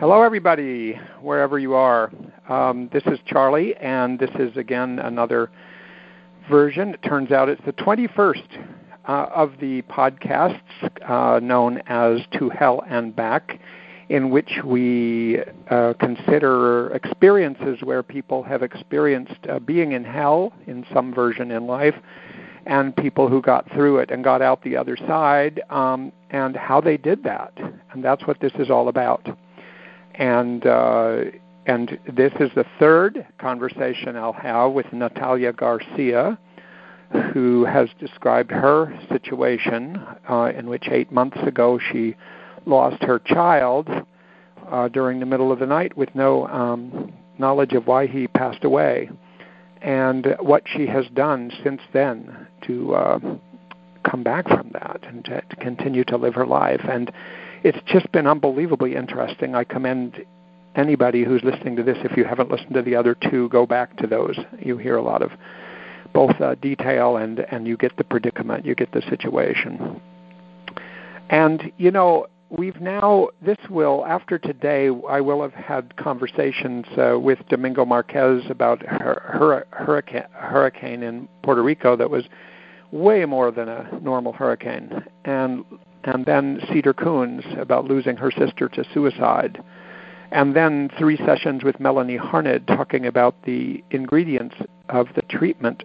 Hello, everybody, wherever you are. Um, this is Charlie, and this is again another version. It turns out it's the 21st uh, of the podcasts uh, known as To Hell and Back, in which we uh, consider experiences where people have experienced uh, being in hell in some version in life and people who got through it and got out the other side um, and how they did that. And that's what this is all about and uh, and this is the third conversation I'll have with Natalia Garcia, who has described her situation uh, in which eight months ago she lost her child uh, during the middle of the night with no um, knowledge of why he passed away, and what she has done since then to uh, come back from that and to, to continue to live her life. And it's just been unbelievably interesting. I commend anybody who's listening to this, if you haven't listened to the other two, go back to those. You hear a lot of both uh, detail and and you get the predicament, you get the situation. And you know, we've now this will after today, I will have had conversations uh, with Domingo Marquez about her, her, hurricane hurricane in Puerto Rico that was way more than a normal hurricane, and and then Cedar Koons about losing her sister to suicide, and then three sessions with Melanie Harned talking about the ingredients of the treatment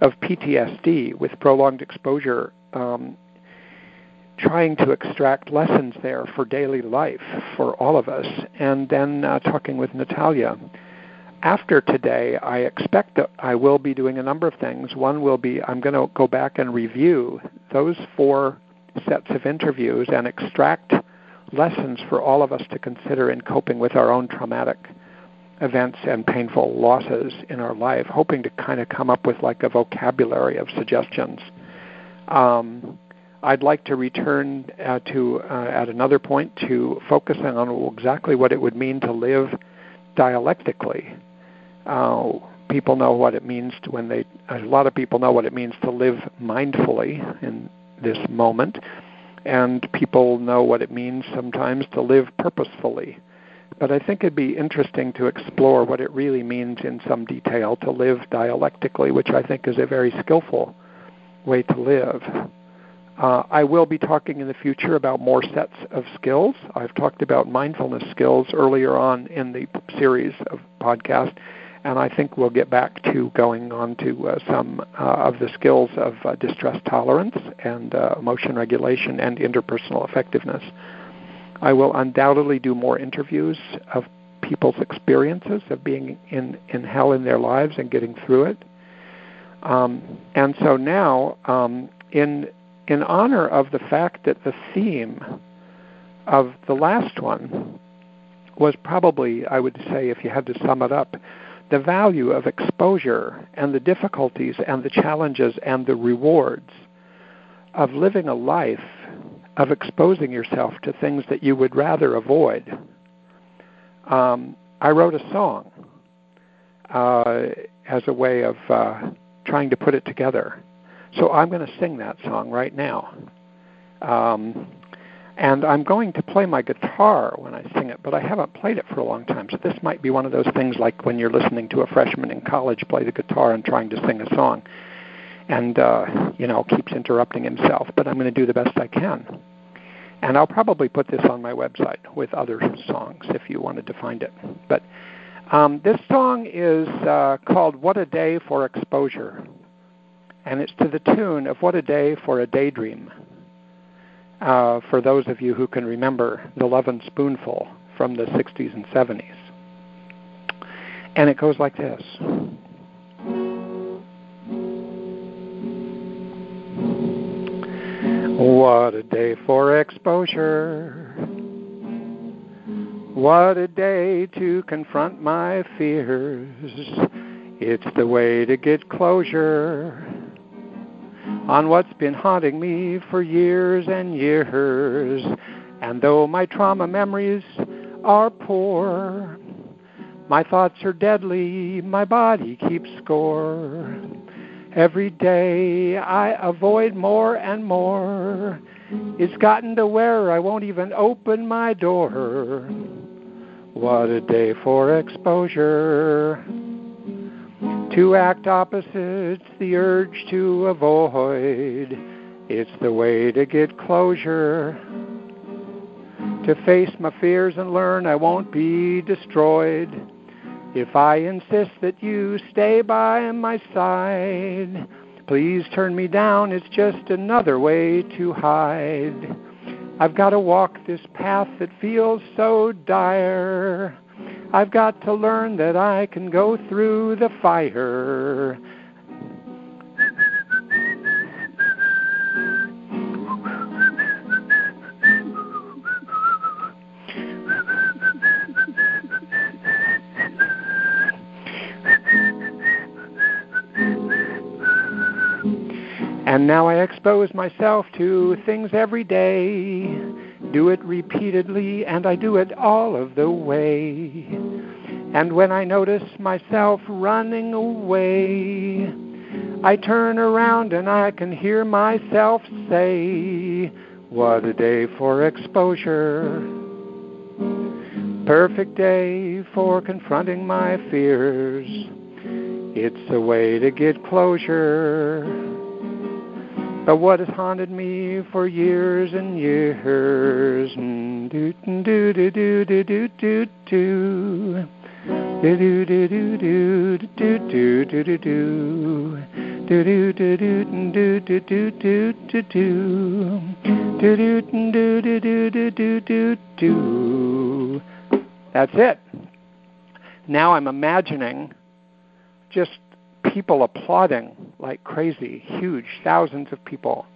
of PTSD with prolonged exposure, um, trying to extract lessons there for daily life for all of us, and then uh, talking with Natalia. After today, I expect that I will be doing a number of things. One will be I'm going to go back and review those four sets of interviews and extract lessons for all of us to consider in coping with our own traumatic events and painful losses in our life, hoping to kind of come up with like a vocabulary of suggestions. Um, I'd like to return uh, to uh, at another point to focusing on exactly what it would mean to live dialectically. Uh, people know what it means to when they. A lot of people know what it means to live mindfully in this moment, and people know what it means sometimes to live purposefully. But I think it'd be interesting to explore what it really means in some detail to live dialectically, which I think is a very skillful way to live. Uh, I will be talking in the future about more sets of skills. I've talked about mindfulness skills earlier on in the series of podcasts and I think we'll get back to going on to uh, some uh, of the skills of uh, distress tolerance and uh, emotion regulation and interpersonal effectiveness. I will undoubtedly do more interviews of people's experiences of being in, in hell in their lives and getting through it. Um, and so now, um, in in honor of the fact that the theme of the last one was probably, I would say, if you had to sum it up, the value of exposure and the difficulties and the challenges and the rewards of living a life of exposing yourself to things that you would rather avoid. Um, I wrote a song uh, as a way of uh, trying to put it together. So I'm going to sing that song right now. Um, and I'm going to play my guitar when I sing it, but I haven't played it for a long time. So this might be one of those things like when you're listening to a freshman in college play the guitar and trying to sing a song, and uh, you know keeps interrupting himself. But I'm going to do the best I can, and I'll probably put this on my website with other songs if you wanted to find it. But um, this song is uh, called "What a Day for Exposure," and it's to the tune of "What a Day for a Daydream." Uh, for those of you who can remember the Lovin' Spoonful from the 60s and 70s. And it goes like this. What a day for exposure. What a day to confront my fears. It's the way to get closure on what's been haunting me for years and years. And though my trauma memories are poor, my thoughts are deadly, my body keeps score. Every day I avoid more and more. It's gotten to where I won't even open my door. What a day for exposure. To act opposites, the urge to avoid. It's the way to get closure. To face my fears and learn I won't be destroyed. If I insist that you stay by my side, please turn me down, it's just another way to hide. I've got to walk this path that feels so dire. I've got to learn that I can go through the fire. And now I expose myself to things every day, do it repeatedly, and I do it all of the way. And when I notice myself running away, I turn around and I can hear myself say, What a day for exposure. Perfect day for confronting my fears. It's a way to get closure but what has haunted me for years and years. Do do do do do do do do. Do do do do do do do do do do. Do do do do do do do do do do. Do do do do do do do do do. That's it. Now I'm imagining just people applauding like crazy, huge, thousands of people,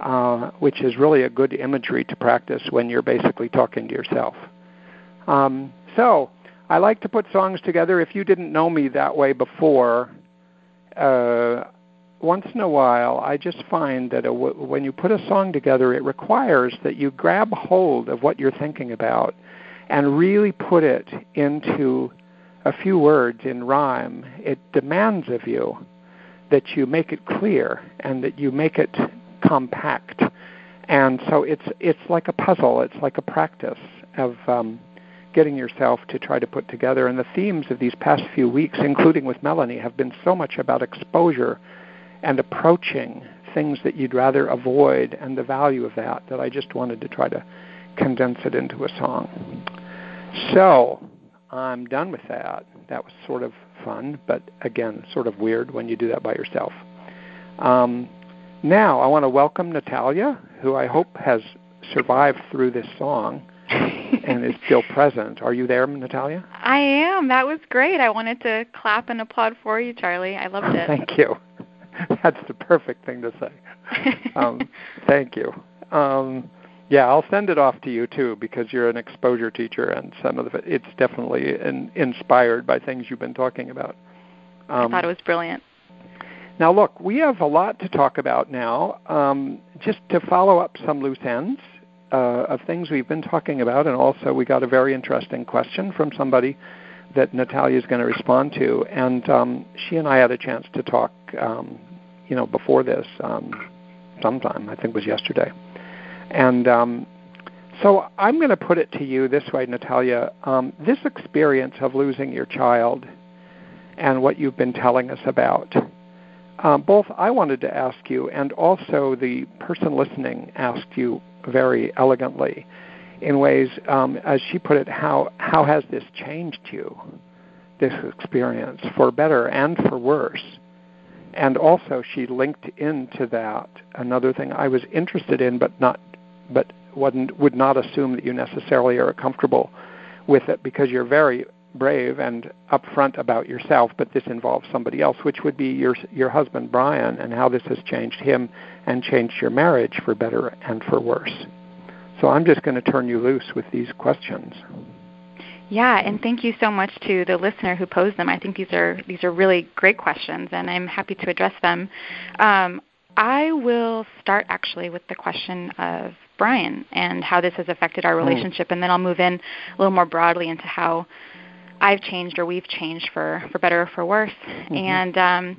uh, which is really a good imagery to practice when you're basically talking to yourself. Um, so I like to put songs together. If you didn't know me that way before, uh, once in a while, I just find that when you put a song together, it requires that you grab hold of what you're thinking about and really put it into a few words in rhyme, it demands of you that you make it clear and that you make it compact. And so it's it's like a puzzle. It's like a practice of um, getting yourself to try to put together. And the themes of these past few weeks, including with Melanie, have been so much about exposure and approaching things that you'd rather avoid and the value of that that I just wanted to try to condense it into a song. So I'm done with that. That was sort of fun, but again, sort of weird when you do that by yourself. Um, now, I want to welcome Natalia, who I hope has survived through this song and is still present. Are you there, Natalia? I am. That was great. I wanted to clap and applaud for you, Charlie. I loved it. Thank you. That's the perfect thing to say. um, thank you. Um, yeah, I'll send it off to you too because you're an exposure teacher, and some of it it's definitely in, inspired by things you've been talking about. Um, I thought it was brilliant. Now, look, we have a lot to talk about now. Um, just to follow up some loose ends uh, of things we've been talking about, and also we got a very interesting question from somebody that Natalia is going to respond to, and um, she and I had a chance to talk, um, you know, before this um, sometime. I think it was yesterday. And um, so I'm going to put it to you this way, Natalia. Um, this experience of losing your child and what you've been telling us about, um, both I wanted to ask you and also the person listening asked you very elegantly in ways, um, as she put it, how, how has this changed you, this experience, for better and for worse? And also, she linked into that another thing I was interested in, but not but would not assume that you necessarily are comfortable with it because you're very brave and upfront about yourself, but this involves somebody else, which would be your your husband Brian, and how this has changed him and changed your marriage for better and for worse. So I'm just going to turn you loose with these questions. Yeah, and thank you so much to the listener who posed them. I think these are these are really great questions, and I'm happy to address them. Um, I will start actually with the question of Brian and how this has affected our hmm. relationship, and then I'll move in a little more broadly into how I've changed or we've changed for for better or for worse. Mm-hmm. And um,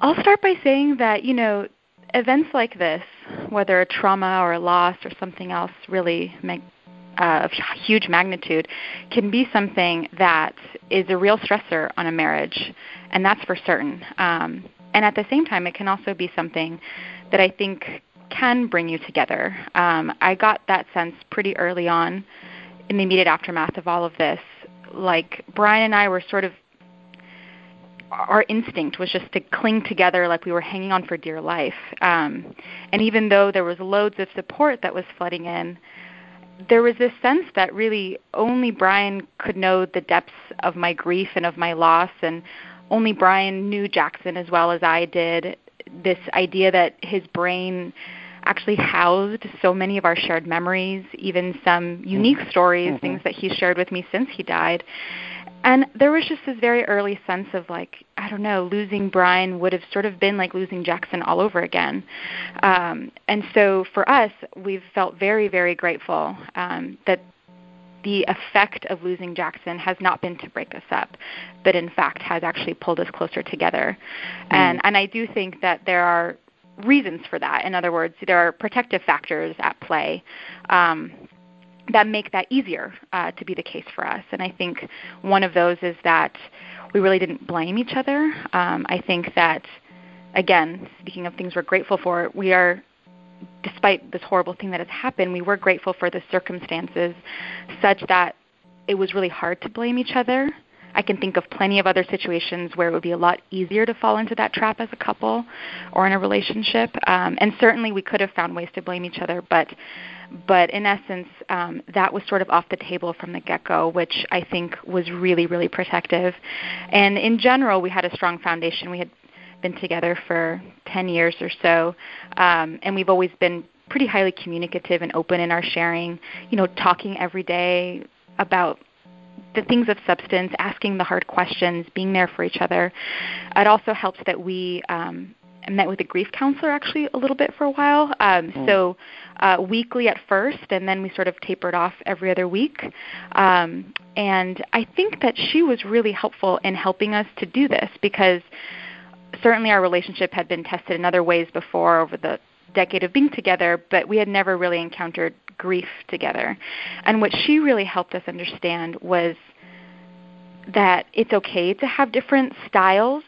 I'll start by saying that you know events like this, whether a trauma or a loss or something else really uh, of huge magnitude can be something that is a real stressor on a marriage, and that's for certain. Um, and at the same time, it can also be something that I think can bring you together. Um, I got that sense pretty early on in the immediate aftermath of all of this. Like Brian and I were sort of our instinct was just to cling together like we were hanging on for dear life. Um, and even though there was loads of support that was flooding in, there was this sense that really only Brian could know the depths of my grief and of my loss, and only Brian knew Jackson as well as I did. This idea that his brain actually housed so many of our shared memories, even some unique mm-hmm. stories, mm-hmm. things that he shared with me since he died. And there was just this very early sense of like, I don't know, losing Brian would have sort of been like losing Jackson all over again. Um, and so for us, we've felt very, very grateful um, that the effect of losing Jackson has not been to break us up, but in fact has actually pulled us closer together. Mm. And and I do think that there are reasons for that. In other words, there are protective factors at play. Um, that make that easier uh, to be the case for us. And I think one of those is that we really didn't blame each other. Um, I think that, again, speaking of things we're grateful for, we are despite this horrible thing that has happened, we were grateful for the circumstances such that it was really hard to blame each other. I can think of plenty of other situations where it would be a lot easier to fall into that trap as a couple or in a relationship. Um, and certainly we could have found ways to blame each other, but but in essence, um, that was sort of off the table from the get go, which I think was really, really protective. And in general, we had a strong foundation. We had been together for 10 years or so, um, and we've always been pretty highly communicative and open in our sharing, you know, talking every day about the things of substance, asking the hard questions, being there for each other. It also helps that we um, met with a grief counselor actually a little bit for a while. Um, mm. So uh, weekly at first, and then we sort of tapered off every other week. Um, and I think that she was really helpful in helping us to do this because certainly our relationship had been tested in other ways before over the decade of being together, but we had never really encountered grief together. And what she really helped us understand was that it's okay to have different styles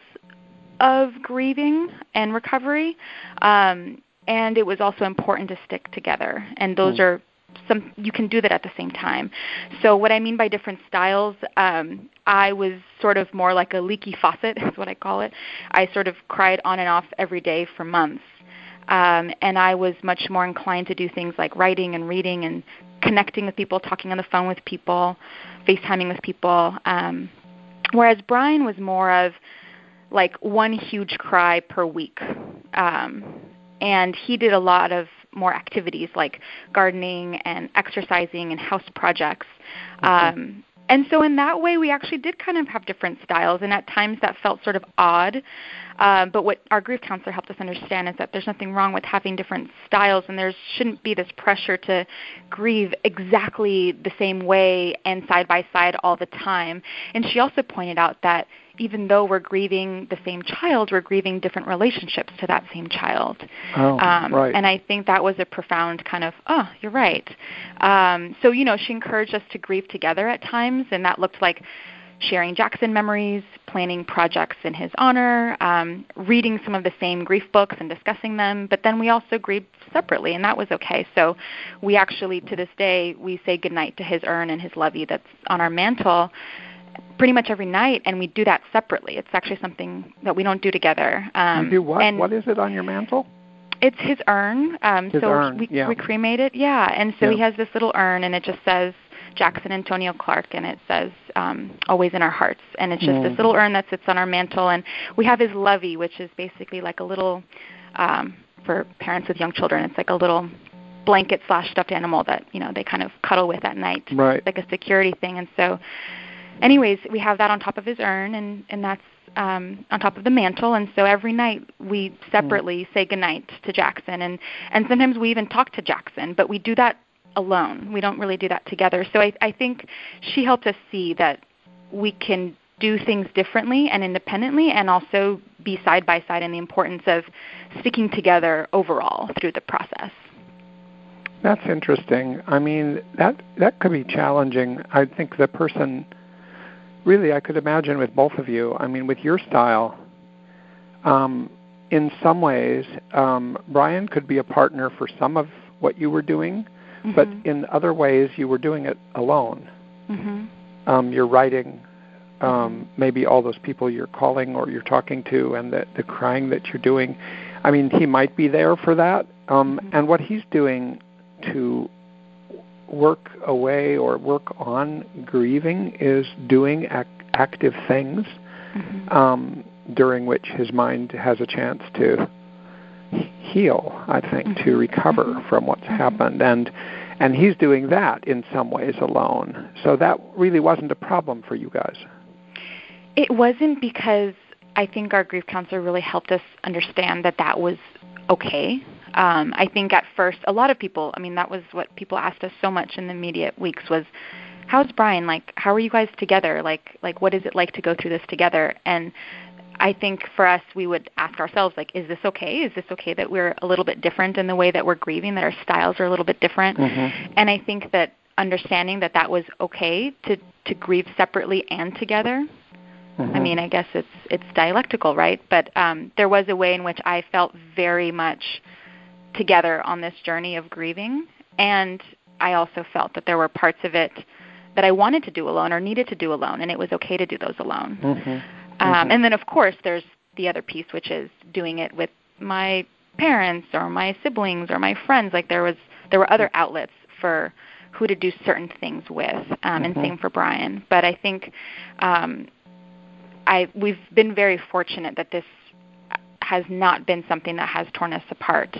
of grieving and recovery. Um, and it was also important to stick together. And those mm. are some you can do that at the same time. So what I mean by different styles, um, I was sort of more like a leaky faucet, is what I call it. I sort of cried on and off every day for months. Um, and I was much more inclined to do things like writing and reading and connecting with people, talking on the phone with people, FaceTiming with people. Um, whereas Brian was more of like one huge cry per week. Um, and he did a lot of more activities like gardening and exercising and house projects. Um, and so in that way, we actually did kind of have different styles, and at times that felt sort of odd. Uh, but what our grief counselor helped us understand is that there's nothing wrong with having different styles, and there shouldn't be this pressure to grieve exactly the same way and side by side all the time. And she also pointed out that even though we're grieving the same child, we're grieving different relationships to that same child. Oh, um, right. And I think that was a profound kind of, oh, you're right. Um, so, you know, she encouraged us to grieve together at times, and that looked like sharing Jackson memories, planning projects in his honor, um, reading some of the same grief books and discussing them. But then we also grieved separately, and that was okay. So we actually, to this day, we say goodnight to his urn and his lovey that's on our mantle pretty much every night, and we do that separately. It's actually something that we don't do together. Um, you do what? And what is it on your mantle? It's his urn. Um, his so urn. we yeah. we cremate it. Yeah, and so yeah. he has this little urn, and it just says Jackson Antonio Clark, and it says um, "Always in Our Hearts," and it's just mm. this little urn that sits on our mantle, and we have his lovey, which is basically like a little um, for parents with young children. It's like a little blanket slash stuffed animal that you know they kind of cuddle with at night, right. like a security thing, and so anyways, we have that on top of his urn, and and that's um, on top of the mantle. And so every night we separately mm. say goodnight to Jackson, and and sometimes we even talk to Jackson, but we do that alone. We don't really do that together. So I, I think she helped us see that we can do things differently and independently, and also be side by side in the importance of sticking together overall through the process. That's interesting. I mean, that that could be challenging. I think the person really I could imagine with both of you. I mean, with your style, um, in some ways, um, Brian could be a partner for some of what you were doing, mm-hmm. but in other ways, you were doing it alone. Mm-hmm. Um, you're writing um, mm-hmm. maybe all those people you're calling or you're talking to, and the, the crying that you're doing. I mean, he might be there for that. Um, mm-hmm. And what he's doing to work away or work on grieving is doing ac- active things mm-hmm. um, during which his mind has a chance to heal, I think, mm-hmm. to recover mm-hmm. from what's mm-hmm. happened. And and he's doing that in some ways alone. So that really wasn't a problem for you guys. It wasn't because I think our grief counselor really helped us understand that that was okay um, I think at first a lot of people, I mean, that was what people asked us so much in the immediate weeks was, how's Brian? Like, how are you guys together? Like, like what is it like to go through this together? And I think for us, we would ask ourselves, like, is this okay? Is this okay that we're a little bit different in the way that we're grieving, that our styles are a little bit different? Mm-hmm. And I think that understanding that that was okay to to grieve separately and together. Mm-hmm. I mean, I guess it's it's dialectical, right? But um, there was a way in which I felt very much together on this journey of grieving. And I also felt that there were parts of it that I wanted to do alone or needed to do alone, and it was okay to do those alone. Mm-hmm. Um, mm-hmm. And then, of course, there's the other piece, which is doing it with my parents or my siblings or my friends. Like there was, there were other outlets for who to do certain things with, um, and mm-hmm. same for Brian. But I think um, I we've been very fortunate that this has not been something that has torn us apart.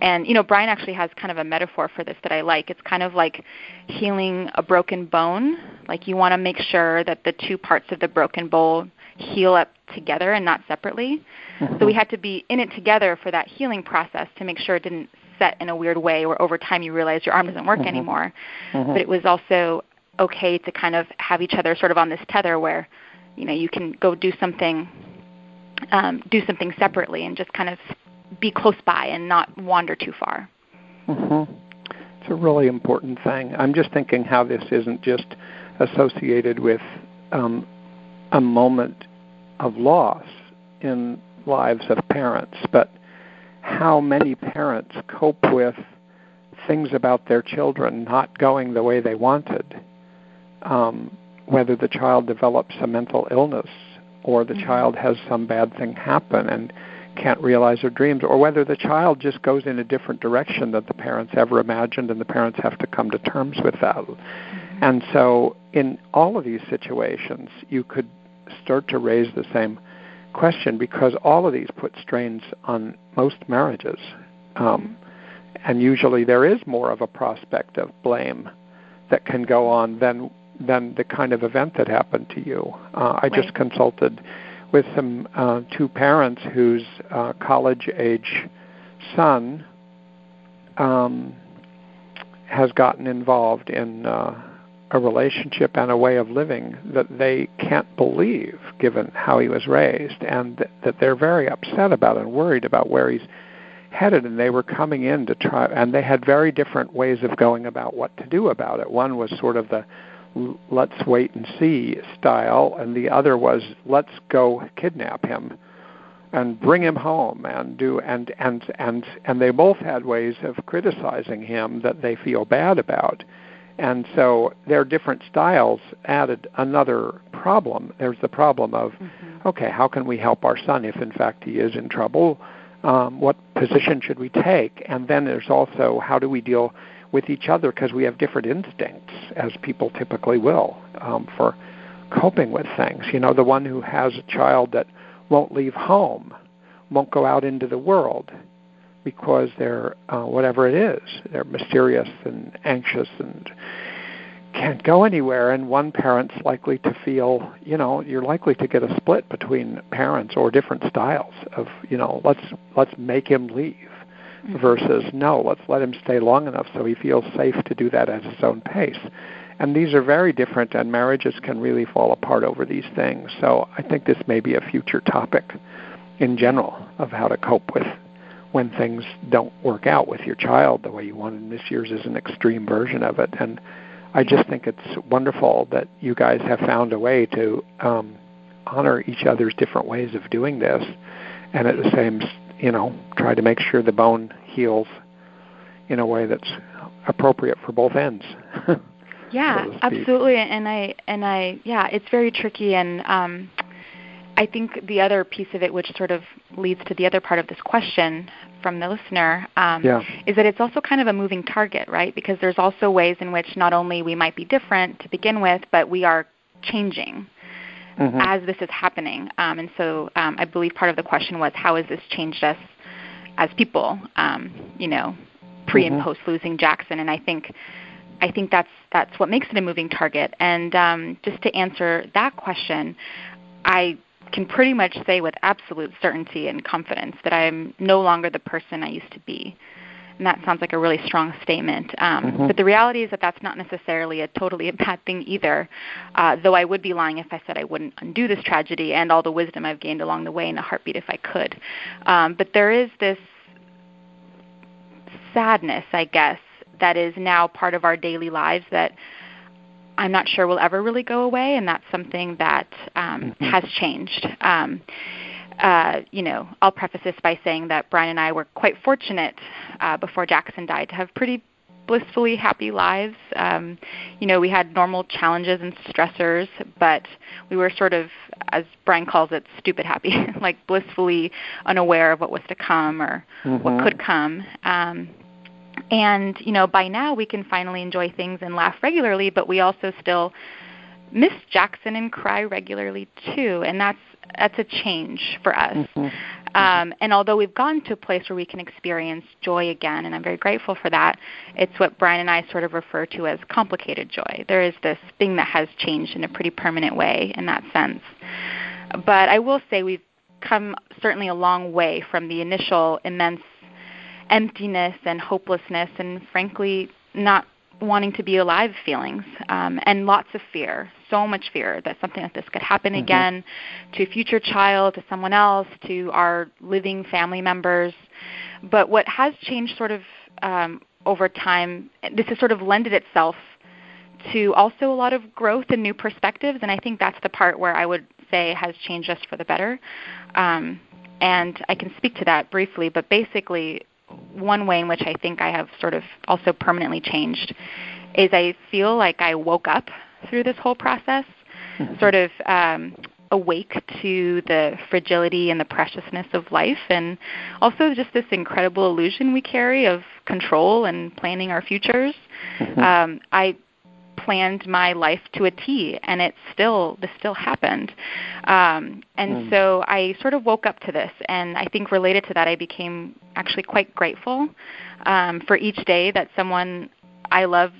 And you know, Brian actually has kind of a metaphor for this that I like. It's kind of like healing a broken bone. Like you want to make sure that the two parts of the broken bone heal up together and not separately. Mm-hmm. So we had to be in it together for that healing process to make sure it didn't set in a weird way where over time you realize your arm doesn't work mm-hmm. anymore. Mm-hmm. But it was also okay to kind of have each other sort of on this tether where you know you can go do something um, do something separately and just kind of be close by and not wander too far. Mm-hmm. It's a really important thing. I'm just thinking how this isn't just associated with um, a moment of loss in lives of parents, but how many parents cope with things about their children not going the way they wanted, um, whether the child develops a mental illness or the mm-hmm. child has some bad thing happen and can't realize their dreams, or whether the child just goes in a different direction that the parents ever imagined and the parents have to come to terms with that. Mm-hmm. And so, in all of these situations, you could start to raise the same question because all of these put strains on most marriages. Um, mm-hmm. and usually there is more of a prospect of blame that can go on than than the kind of event that happened to you. Uh, I right. just consulted with some uh, two parents whose uh, college age son um, has gotten involved in uh, a relationship and a way of living that they can't believe given how he was raised and th- that they're very upset about and worried about where he's headed and they were coming in to try and they had very different ways of going about what to do about it one was sort of the let's wait and see style, and the other was let's go kidnap him and bring him home and do and and and and they both had ways of criticizing him that they feel bad about. And so their different styles added another problem. There's the problem of mm-hmm. okay how can we help our son if in fact he is in trouble? Um, what position should we take? And then there's also how do we deal with each other because we have different instincts, as people typically will, um, for coping with things. You know, the one who has a child that won't leave home, won't go out into the world because they're uh, whatever it is, they're mysterious and anxious and can't go anywhere and one parent's likely to feel you know you're likely to get a split between parents or different styles of you know let's let's make him leave. Versus no, let's let him stay long enough so he feels safe to do that at his own pace. And these are very different, and marriages can really fall apart over these things. So I think this may be a future topic in general of how to cope with when things don't work out with your child the way you wanted. And this year's is an extreme version of it, and I just think it's wonderful that you guys have found a way to um, honor each other's different ways of doing this, and at the same, you know, try to make sure the bone heals in a way that's appropriate for both ends. yeah, so absolutely. And I and I yeah, it's very tricky and um I think the other piece of it, which sort of leads to the other part of this question from the listener, um, yeah. is that it's also kind of a moving target, right? Because there's also ways in which not only we might be different to begin with, but we are changing mm-hmm. as this is happening. Um, and so um, I believe part of the question was, how has this changed us as people? Um, you know, pre mm-hmm. and post losing Jackson, and I think. I think that's that's what makes it a moving target. And um, just to answer that question, I can pretty much say with absolute certainty and confidence that I am no longer the person I used to be. And that sounds like a really strong statement. Um, mm-hmm. But the reality is that that's not necessarily a totally a bad thing either. Uh, though I would be lying if I said I wouldn't undo this tragedy and all the wisdom I've gained along the way in a heartbeat if I could. Um, but there is this sadness, I guess, that is now part of our daily lives that I'm not sure will ever really go away, and that's something that um, mm-hmm. has changed. Um, uh, you know, I'll preface this by saying that Brian and I were quite fortunate uh, before Jackson died to have pretty blissfully happy lives. Um, you know, we had normal challenges and stressors, but we were sort of, as Brian calls it, stupid happy, like blissfully unaware of what was to come or mm-hmm. what could come. Um, and you know by now we can finally enjoy things and laugh regularly but we also still miss jackson and cry regularly too and that's that's a change for us. Mm-hmm. um, and although we've gotten to a place where we can experience joy again and i'm very grateful for that it's what brian and i sort of refer to as complicated joy. There is this thing that has changed in a pretty permanent way in that sense. But i will say we've come certainly a long way from the initial immense emptiness and hopelessness and frankly not wanting to be alive feelings um, and lots of fear so much fear that something like this could happen mm-hmm. again to a future child to someone else to our living family members but what has changed sort of um, over time this has sort of lended itself to also a lot of growth and new perspectives and i think that's the part where i would say has changed us for the better um, and i can speak to that briefly but basically one way in which I think I have sort of also permanently changed is I feel like I woke up through this whole process, mm-hmm. sort of um, awake to the fragility and the preciousness of life, and also just this incredible illusion we carry of control and planning our futures. Mm-hmm. Um, I planned my life to a T, and it still this still happened. Um, and mm. so I sort of woke up to this, and I think related to that, I became actually quite grateful um, for each day that someone I love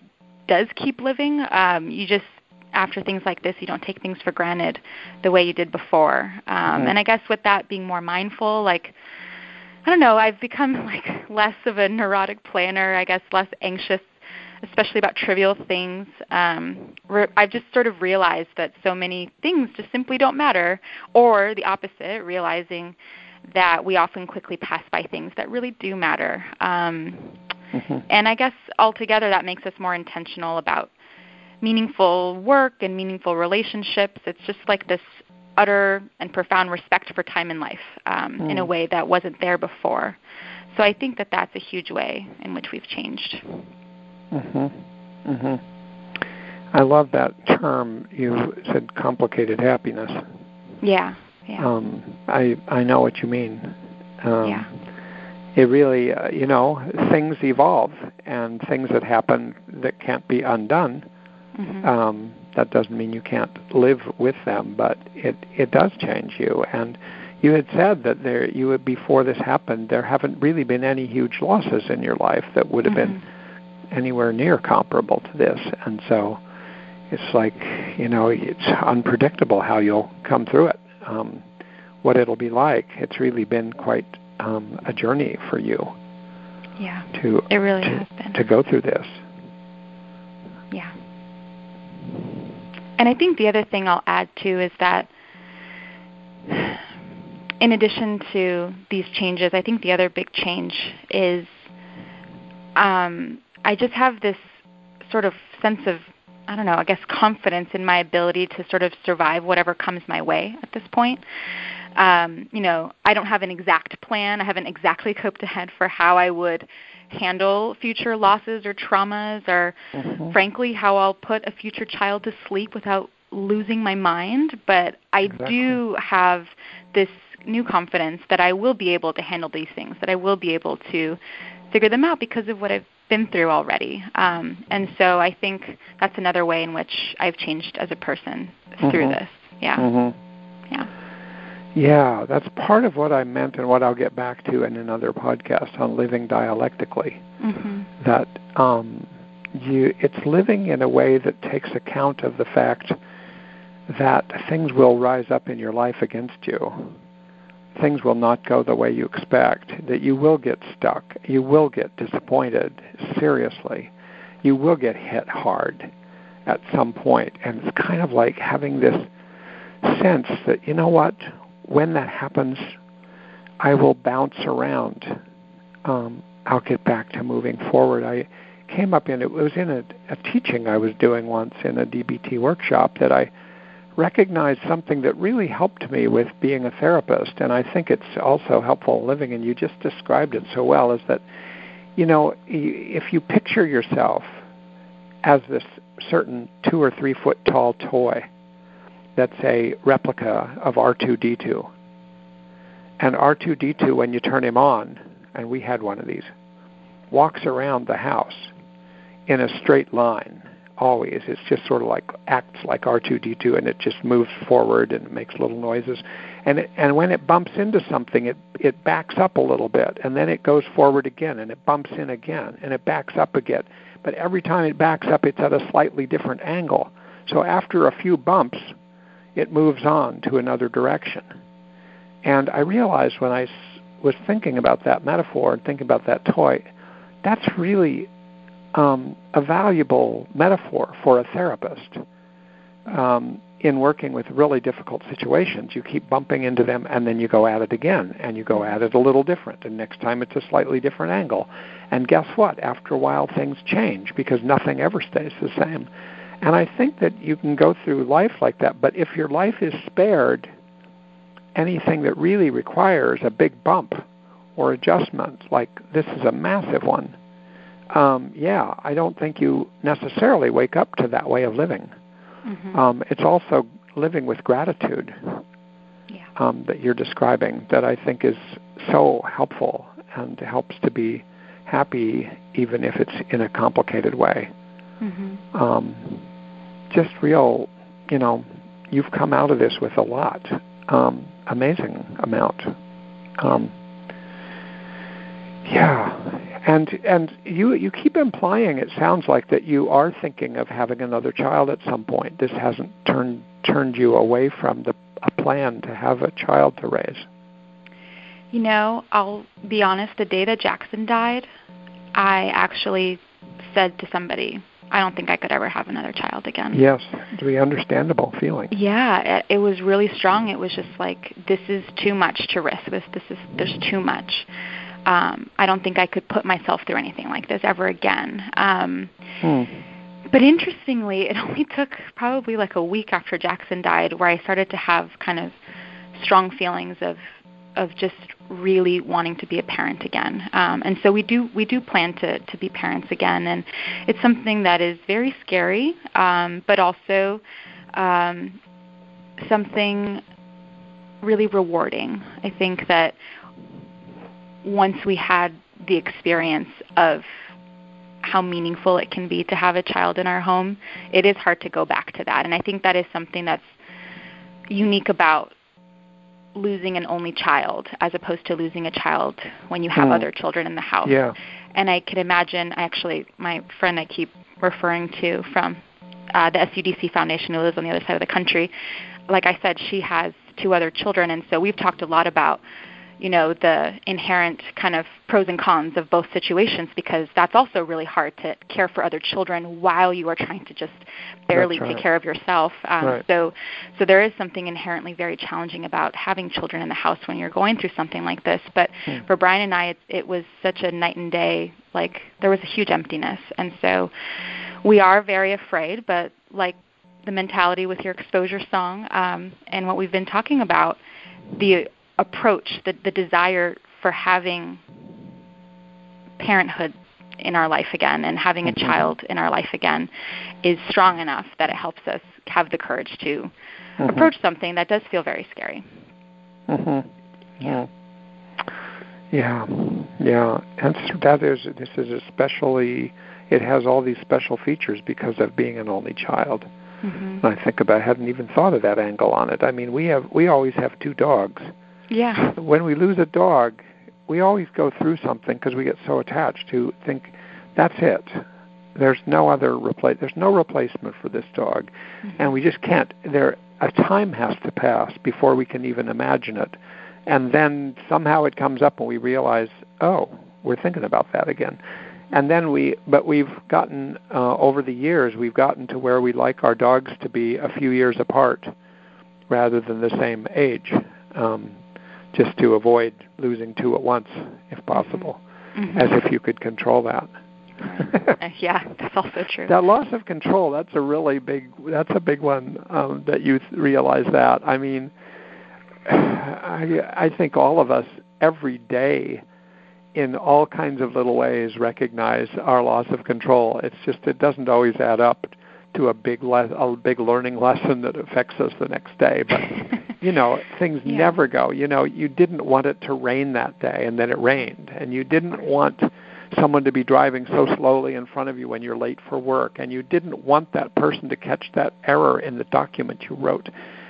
does keep living. Um, you just after things like this, you don't take things for granted the way you did before. Um, mm-hmm. And I guess with that, being more mindful, like I don't know, I've become like less of a neurotic planner. I guess less anxious especially about trivial things. Um, re- I've just sort of realized that so many things just simply don't matter, or the opposite, realizing that we often quickly pass by things that really do matter. Um, mm-hmm. And I guess altogether that makes us more intentional about meaningful work and meaningful relationships. It's just like this utter and profound respect for time and life um, mm. in a mm. way that wasn't there before. So I think that that's a huge way in which we've changed. Mhm. Mhm. I love that term you said complicated happiness. Yeah. Yeah. Um I I know what you mean. Um Yeah. It really, uh, you know, things evolve and things that happen that can't be undone. Mm-hmm. Um that doesn't mean you can't live with them, but it it does change you and you had said that there you had before this happened there haven't really been any huge losses in your life that would have mm-hmm. been anywhere near comparable to this. And so it's like, you know, it's unpredictable how you'll come through it, um, what it'll be like. It's really been quite um, a journey for you. Yeah. To, it really to, has been. To go through this. Yeah. And I think the other thing I'll add too is that in addition to these changes, I think the other big change is um, I just have this sort of sense of I don't know, I guess confidence in my ability to sort of survive whatever comes my way at this point. Um, you know, I don't have an exact plan. I haven't exactly coped ahead for how I would handle future losses or traumas or mm-hmm. frankly how I'll put a future child to sleep without losing my mind, but I exactly. do have this new confidence that I will be able to handle these things, that I will be able to figure them out because of what I've been through already. Um, and so I think that's another way in which I've changed as a person mm-hmm. through this. Yeah. Mm-hmm. Yeah. Yeah, that's part of what I meant and what I'll get back to in another podcast on living dialectically. Mm-hmm. That um, you, it's living in a way that takes account of the fact that things will rise up in your life against you. Things will not go the way you expect, that you will get stuck, you will get disappointed seriously, you will get hit hard at some point. And it's kind of like having this sense that, you know what, when that happens, I will bounce around. Um, I'll get back to moving forward. I came up in it was in a, a teaching I was doing once in a DBT workshop that I recognized something that really helped me with being a therapist, and I think it's also helpful living. And you just described it so well. Is that you know if you picture yourself as this certain two or three foot tall toy that's a replica of R2D2. And R2D2, when you turn him on, and we had one of these, walks around the house in a straight line always. It's just sort of like acts like R2D2, and it just moves forward and it makes little noises. And it, and when it bumps into something, it it backs up a little bit, and then it goes forward again, and it bumps in again, and it backs up again. But every time it backs up, it's at a slightly different angle. So after a few bumps, it moves on to another direction. And I realized when I was thinking about that metaphor and thinking about that toy, that's really um, a valuable metaphor for a therapist. Um, in working with really difficult situations, you keep bumping into them and then you go at it again and you go at it a little different. And next time it's a slightly different angle. And guess what? After a while, things change because nothing ever stays the same. And I think that you can go through life like that, but if your life is spared anything that really requires a big bump or adjustment, like this is a massive one, um, yeah, I don't think you necessarily wake up to that way of living. Mm-hmm. Um, it's also living with gratitude yeah. um, that you're describing that I think is so helpful and helps to be happy even if it's in a complicated way. Mm-hmm. Um, just real, you know, you've come out of this with a lot, um, amazing amount. Um, yeah, and and you you keep implying it sounds like that you are thinking of having another child at some point. This hasn't turned turned you away from the a plan to have a child to raise. You know, I'll be honest. The day that Jackson died, I actually said to somebody, I don't think I could ever have another child again. Yes, the understandable feeling. Yeah, it, it was really strong. It was just like this is too much to risk. This this is there's too much. Um, I don't think I could put myself through anything like this ever again. Um, hmm. But interestingly, it only took probably like a week after Jackson died where I started to have kind of strong feelings of of just really wanting to be a parent again. Um, and so we do we do plan to to be parents again, and it's something that is very scary, um, but also um, something really rewarding. I think that once we had the experience of how meaningful it can be to have a child in our home, it is hard to go back to that. And I think that is something that's unique about losing an only child as opposed to losing a child when you have mm. other children in the house. Yeah. And I can imagine, actually, my friend I keep referring to from uh, the SUDC Foundation who lives on the other side of the country, like I said, she has two other children, and so we've talked a lot about, you know the inherent kind of pros and cons of both situations because that's also really hard to care for other children while you are trying to just barely right. take care of yourself. Um, right. So, so there is something inherently very challenging about having children in the house when you're going through something like this. But hmm. for Brian and I, it, it was such a night and day. Like there was a huge emptiness, and so we are very afraid. But like the mentality with your exposure song um, and what we've been talking about, the approach, the, the desire for having parenthood in our life again and having a mm-hmm. child in our life again is strong enough that it helps us have the courage to mm-hmm. approach something that does feel very scary. Mhm. Yeah. Yeah. Yeah. And that is this is especially it has all these special features because of being an only child. Mm-hmm. And I think about I hadn't even thought of that angle on it. I mean, we have we always have two dogs yeah. When we lose a dog, we always go through something because we get so attached to think that's it. There's no other replace. There's no replacement for this dog, mm-hmm. and we just can't. There, a time has to pass before we can even imagine it, and then somehow it comes up and we realize, oh, we're thinking about that again, and then we. But we've gotten uh, over the years, we've gotten to where we like our dogs to be a few years apart, rather than the same age. Um, just to avoid losing two at once, if possible, mm-hmm. as if you could control that. Uh, yeah, that's also true. That loss of control, that's a really big, that's a big one um, that you realize that. I mean, I, I think all of us every day in all kinds of little ways recognize our loss of control. It's just, it doesn't always add up to a big le- a big learning lesson that affects us the next day. But you know, things yeah. never go. You know, you didn't want it to rain that day, and then it rained, and you didn't want someone to be driving so slowly in front of you when you're late for work, and you didn't want that person to catch that error in the document you wrote.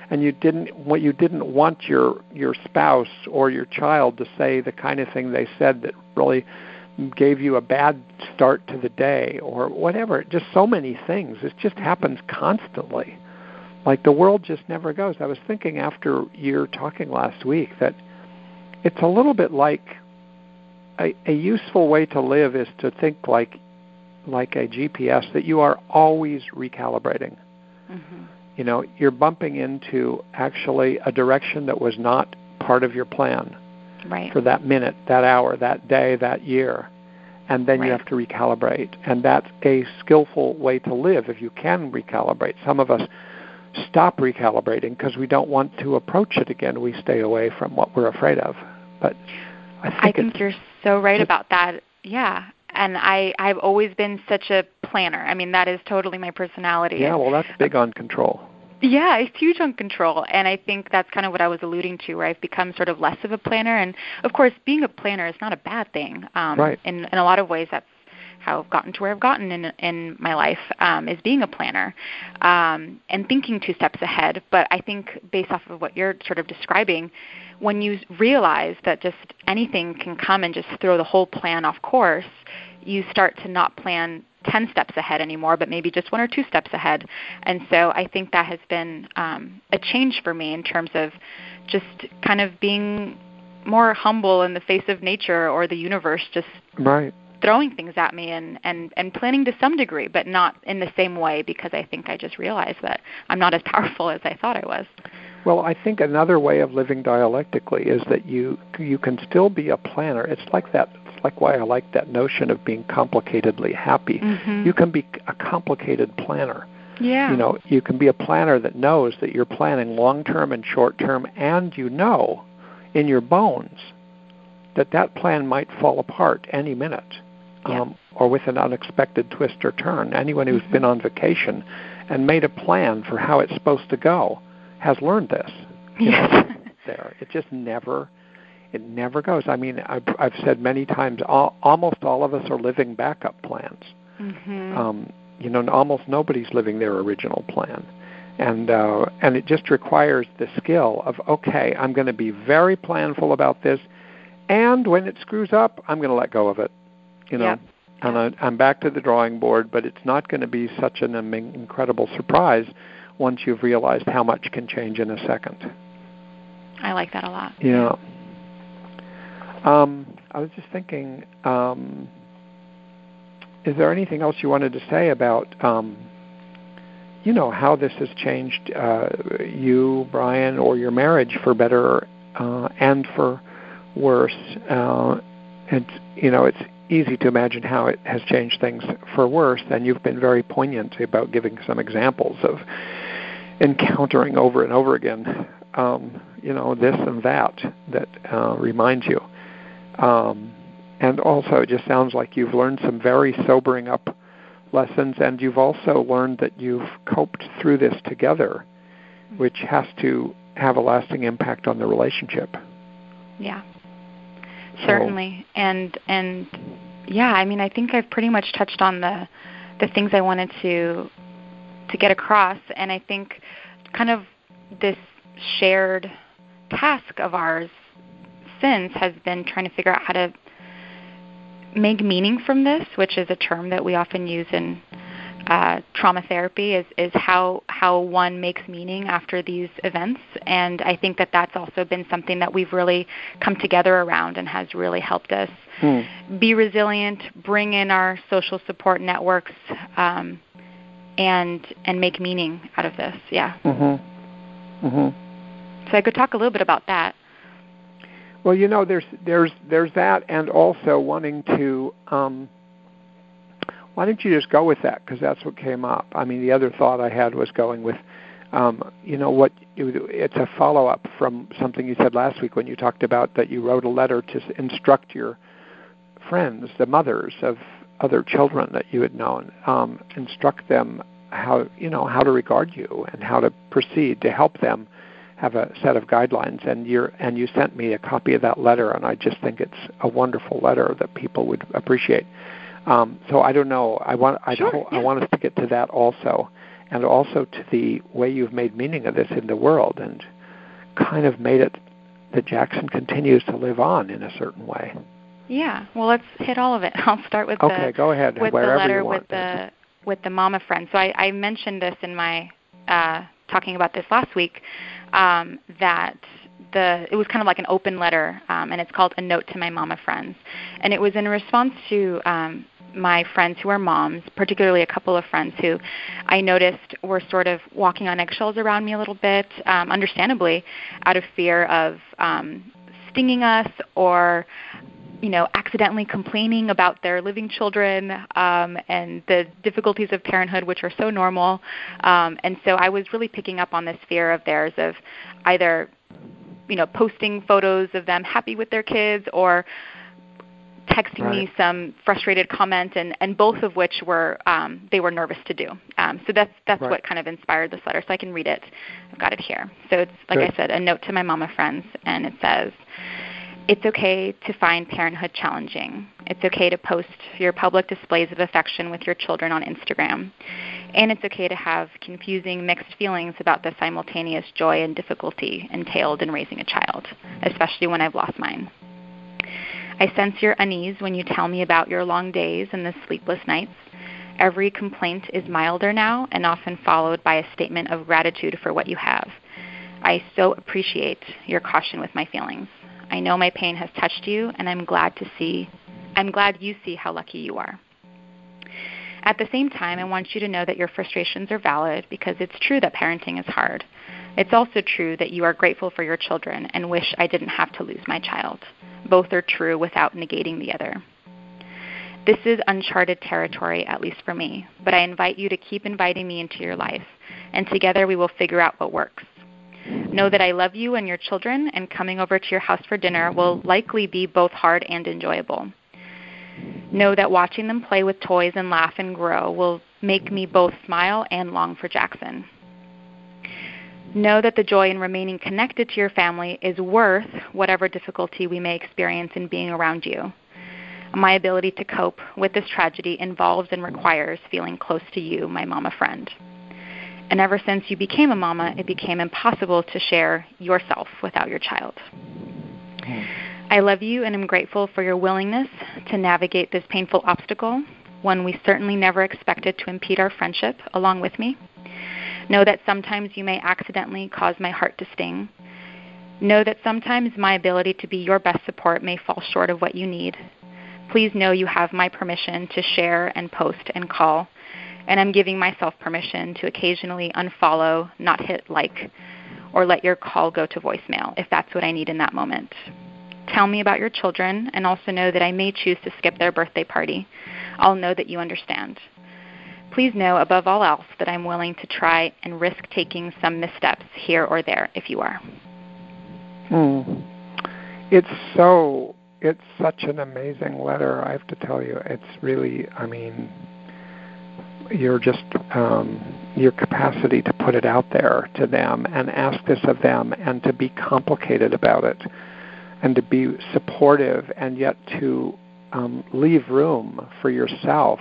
And you didn't what you didn't want your your spouse or your child to say the kind of thing they said that really gave you a bad start to the day or whatever. Just so many things. It just happens constantly. Like the world just never goes. I was thinking after your talking last week that it's a little bit like a, a useful way to live is to think like like a GPS that you are always recalibrating. Mm-hmm. You know, you're bumping into actually a direction that was not part of your plan right. for that minute, that hour, that day, that year. And then right. you have to recalibrate. And that's a skillful way to live if you can recalibrate. Some of us stop recalibrating because we don't want to approach it again. We stay away from what we're afraid of. But I think, I think you're so right about that. Yeah. And I, I've always been such a planner. I mean, that is totally my personality. Yeah, well, that's big on control. Yeah, it's huge on control. And I think that's kind of what I was alluding to, where I've become sort of less of a planner. And of course, being a planner is not a bad thing. Um, right. In, in a lot of ways, that's how I've gotten to where I've gotten in in my life um, is being a planner um, and thinking two steps ahead. But I think based off of what you're sort of describing, when you realize that just anything can come and just throw the whole plan off course, you start to not plan 10 steps ahead anymore, but maybe just one or two steps ahead. And so I think that has been um, a change for me in terms of just kind of being more humble in the face of nature or the universe, just right. throwing things at me and, and, and planning to some degree, but not in the same way because I think I just realized that I'm not as powerful as I thought I was. Well, I think another way of living dialectically is that you you can still be a planner. It's like that It's like why I like that notion of being complicatedly happy. Mm-hmm. You can be a complicated planner. Yeah. You know, you can be a planner that knows that you're planning long term and short term, and you know in your bones that that plan might fall apart any minute yeah. um, or with an unexpected twist or turn. Anyone who's mm-hmm. been on vacation and made a plan for how it's supposed to go has learned this. Yes. know, there. It just never it never goes. I mean, I've, I've said many times, all, almost all of us are living backup plans. Mm-hmm. Um, you know, almost nobody's living their original plan, and uh, and it just requires the skill of okay, I'm going to be very planful about this, and when it screws up, I'm going to let go of it. You know, yep. and I, I'm back to the drawing board, but it's not going to be such an incredible surprise once you've realized how much can change in a second. I like that a lot. Yeah. Um, I was just thinking, um, is there anything else you wanted to say about, um, you know, how this has changed uh, you, Brian, or your marriage for better uh, and for worse? Uh, and you know, it's easy to imagine how it has changed things for worse. And you've been very poignant about giving some examples of encountering over and over again, um, you know, this and that that uh, reminds you. Um, and also, it just sounds like you've learned some very sobering up lessons, and you've also learned that you've coped through this together, which has to have a lasting impact on the relationship. Yeah, certainly. So, and and yeah, I mean, I think I've pretty much touched on the the things I wanted to to get across, and I think kind of this shared task of ours since has been trying to figure out how to make meaning from this, which is a term that we often use in uh, trauma therapy, is, is how how one makes meaning after these events. And I think that that's also been something that we've really come together around and has really helped us hmm. be resilient, bring in our social support networks, um, and and make meaning out of this. Yeah. Mm-hmm. Mm-hmm. So I could talk a little bit about that. Well, you know, there's there's there's that, and also wanting to. Um, why don't you just go with that? Because that's what came up. I mean, the other thought I had was going with, um, you know, what it's a follow up from something you said last week when you talked about that you wrote a letter to instruct your friends, the mothers of other children that you had known, um, instruct them how you know how to regard you and how to proceed to help them have a set of guidelines and you and you sent me a copy of that letter and I just think it's a wonderful letter that people would appreciate. Um, so I don't know. I want I, sure, yeah. I want us to get to that also, and also to the way you've made meaning of this in the world and kind of made it that Jackson continues to live on in a certain way. Yeah. Well, let's hit all of it. I'll start with okay, the go ahead. with Wherever the letter you want. with the with the mama friend. So I, I mentioned this in my uh, talking about this last week um, that the it was kind of like an open letter, um, and it's called a note to my mama friends, and it was in response to um, my friends who are moms, particularly a couple of friends who I noticed were sort of walking on eggshells around me a little bit, um, understandably, out of fear of um, stinging us or you know, accidentally complaining about their living children um, and the difficulties of parenthood, which are so normal. Um, and so I was really picking up on this fear of theirs of either, you know, posting photos of them happy with their kids or texting right. me some frustrated comment and, and both of which were um, they were nervous to do um, so that's that's right. what kind of inspired this letter so i can read it i've got it here so it's like Good. i said a note to my mama friends and it says it's okay to find parenthood challenging. It's okay to post your public displays of affection with your children on Instagram. And it's okay to have confusing, mixed feelings about the simultaneous joy and difficulty entailed in raising a child, especially when I've lost mine. I sense your unease when you tell me about your long days and the sleepless nights. Every complaint is milder now and often followed by a statement of gratitude for what you have. I so appreciate your caution with my feelings. I know my pain has touched you, and I'm glad to see, I'm glad you see how lucky you are. At the same time, I want you to know that your frustrations are valid because it's true that parenting is hard. It's also true that you are grateful for your children and wish I didn't have to lose my child. Both are true without negating the other. This is uncharted territory, at least for me, but I invite you to keep inviting me into your life, and together we will figure out what works. Know that I love you and your children, and coming over to your house for dinner will likely be both hard and enjoyable. Know that watching them play with toys and laugh and grow will make me both smile and long for Jackson. Know that the joy in remaining connected to your family is worth whatever difficulty we may experience in being around you. My ability to cope with this tragedy involves and requires feeling close to you, my mama friend. And ever since you became a mama, it became impossible to share yourself without your child. Hmm. I love you and am grateful for your willingness to navigate this painful obstacle, one we certainly never expected to impede our friendship, along with me. Know that sometimes you may accidentally cause my heart to sting. Know that sometimes my ability to be your best support may fall short of what you need. Please know you have my permission to share and post and call, and I'm giving myself permission to occasionally unfollow, not hit like, or let your call go to voicemail if that's what I need in that moment. Tell me about your children, and also know that I may choose to skip their birthday party. I'll know that you understand. Please know, above all else, that I'm willing to try and risk taking some missteps here or there if you are. Hmm. It's so, it's such an amazing letter, I have to tell you. It's really, I mean, your just um, your capacity to put it out there to them and ask this of them and to be complicated about it and to be supportive and yet to um, leave room for yourself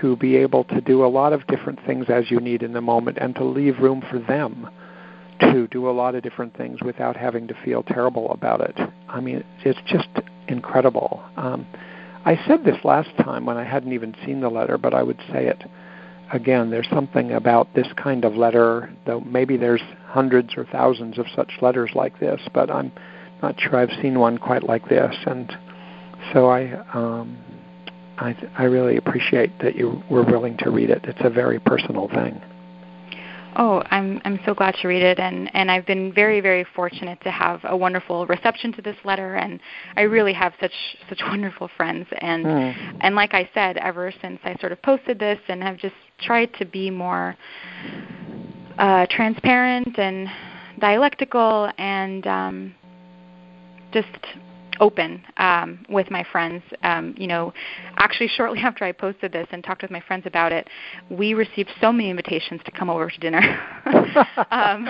to be able to do a lot of different things as you need in the moment and to leave room for them to do a lot of different things without having to feel terrible about it. I mean, it's just incredible. Um, I said this last time when I hadn't even seen the letter, but I would say it again. There's something about this kind of letter, though maybe there's hundreds or thousands of such letters like this, but I'm not sure I've seen one quite like this. And so I, um, I, I really appreciate that you were willing to read it. It's a very personal thing. Oh, I'm I'm so glad to read it, and and I've been very very fortunate to have a wonderful reception to this letter, and I really have such such wonderful friends, and mm. and like I said, ever since I sort of posted this, and have just tried to be more uh, transparent and dialectical, and um, just open um, with my friends. Um, you know, actually, shortly after I posted this and talked with my friends about it, we received so many invitations to come over to dinner. um,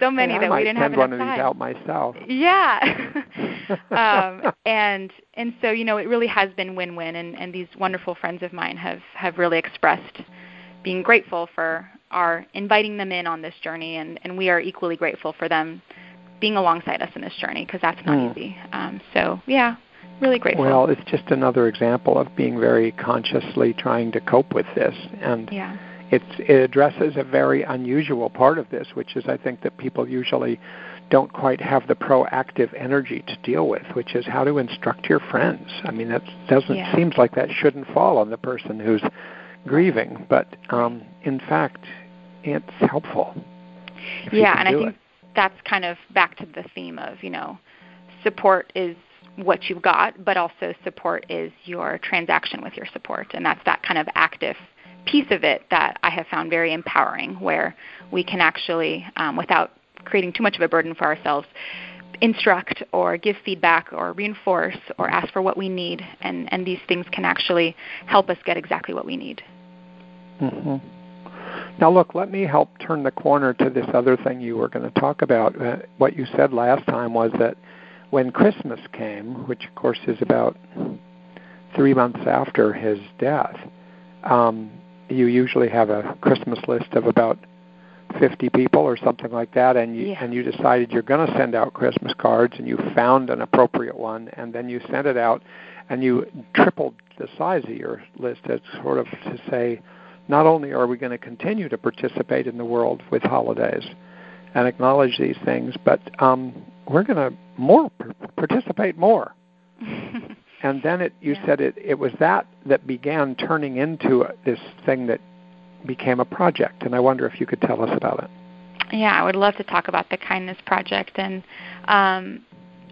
so many hey, that we didn't have enough time. one of these out myself. Yeah, um, and and so you know, it really has been win-win, and and these wonderful friends of mine have have really expressed being grateful for our inviting them in on this journey, and and we are equally grateful for them being alongside us in this journey because that's not mm. easy. Um, so yeah, really grateful. Well, it's just another example of being very consciously trying to cope with this, and yeah. it's, it addresses a very unusual part of this, which is I think that people usually don't quite have the proactive energy to deal with, which is how to instruct your friends. I mean, that doesn't yeah. seems like that shouldn't fall on the person who's grieving, but um, in fact, it's helpful. Yeah, and I think it that's kind of back to the theme of, you know, support is what you've got, but also support is your transaction with your support. And that's that kind of active piece of it that I have found very empowering, where we can actually, um, without creating too much of a burden for ourselves, instruct or give feedback or reinforce or ask for what we need. And, and these things can actually help us get exactly what we need. Mm-hmm. Now, look, let me help turn the corner to this other thing you were going to talk about. Uh, what you said last time was that when Christmas came, which of course is about three months after his death, um, you usually have a Christmas list of about 50 people or something like that, and you yeah. and you decided you're going to send out Christmas cards, and you found an appropriate one, and then you sent it out, and you tripled the size of your list as sort of to say not only are we going to continue to participate in the world with holidays and acknowledge these things, but um, we're going to more participate more. and then it, you yeah. said it, it was that that began turning into this thing that became a project. And I wonder if you could tell us about it. Yeah, I would love to talk about the kindness project and um,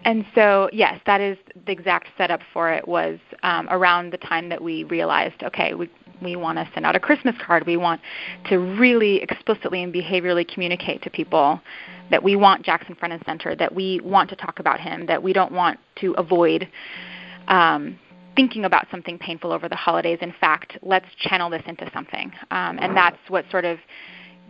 and so yes, that is the exact setup for it was um, around the time that we realized okay we we want to send out a Christmas card. We want to really explicitly and behaviorally communicate to people that we want Jackson front and center, that we want to talk about him, that we don't want to avoid um, thinking about something painful over the holidays. In fact, let's channel this into something. Um, and that's what sort of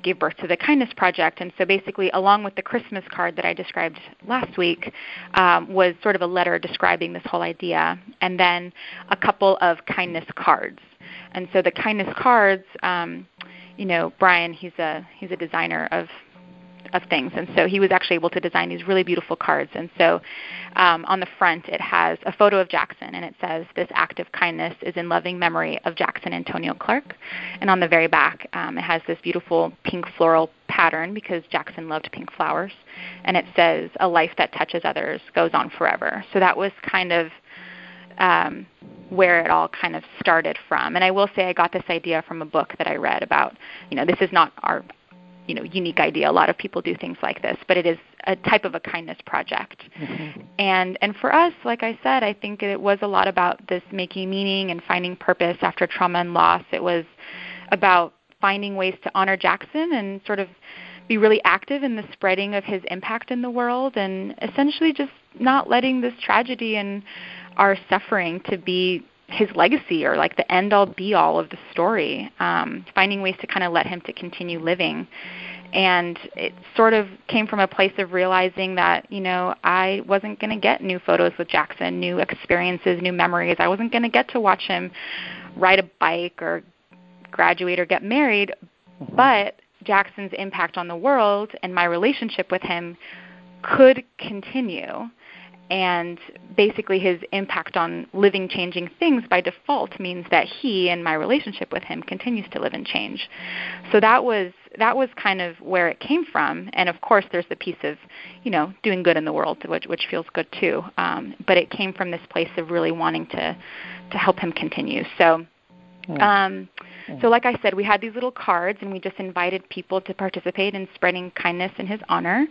gave birth to the Kindness Project. And so basically, along with the Christmas card that I described last week, um, was sort of a letter describing this whole idea, and then a couple of kindness cards. And so the kindness cards, um, you know, Brian, he's a he's a designer of of things. And so he was actually able to design these really beautiful cards. And so um, on the front, it has a photo of Jackson, and it says, This act of kindness is in loving memory of Jackson Antonio Clark. And on the very back, um, it has this beautiful pink floral pattern because Jackson loved pink flowers. And it says, A life that touches others goes on forever. So that was kind of um, where it all kind of started from. And I will say I got this idea from a book that I read about, you know, this is not our you know unique idea. A lot of people do things like this, but it is a type of a kindness project. Mm-hmm. And and for us, like I said, I think it was a lot about this making meaning and finding purpose after trauma and loss. It was about finding ways to honor Jackson and sort of be really active in the spreading of his impact in the world and essentially just not letting this tragedy and our suffering to be his legacy or like the end all be all of the story um, finding ways to kind of let him to continue living. And it sort of came from a place of realizing that you know i wasn't going to get new photos with jackson new experiences new memories. I wasn't going to get to watch him ride a bike or graduate or get married. Mm-hmm. but jackson's impact on the world and my relationship with him could continue and basically his impact on living changing things by default means that he and my relationship with him continues to live and change. So that was that was kind of where it came from. And of course there's the piece of you know doing good in the world which which feels good too. Um, but it came from this place of really wanting to to help him continue. So um, so, like I said, we had these little cards, and we just invited people to participate in spreading kindness in his honor.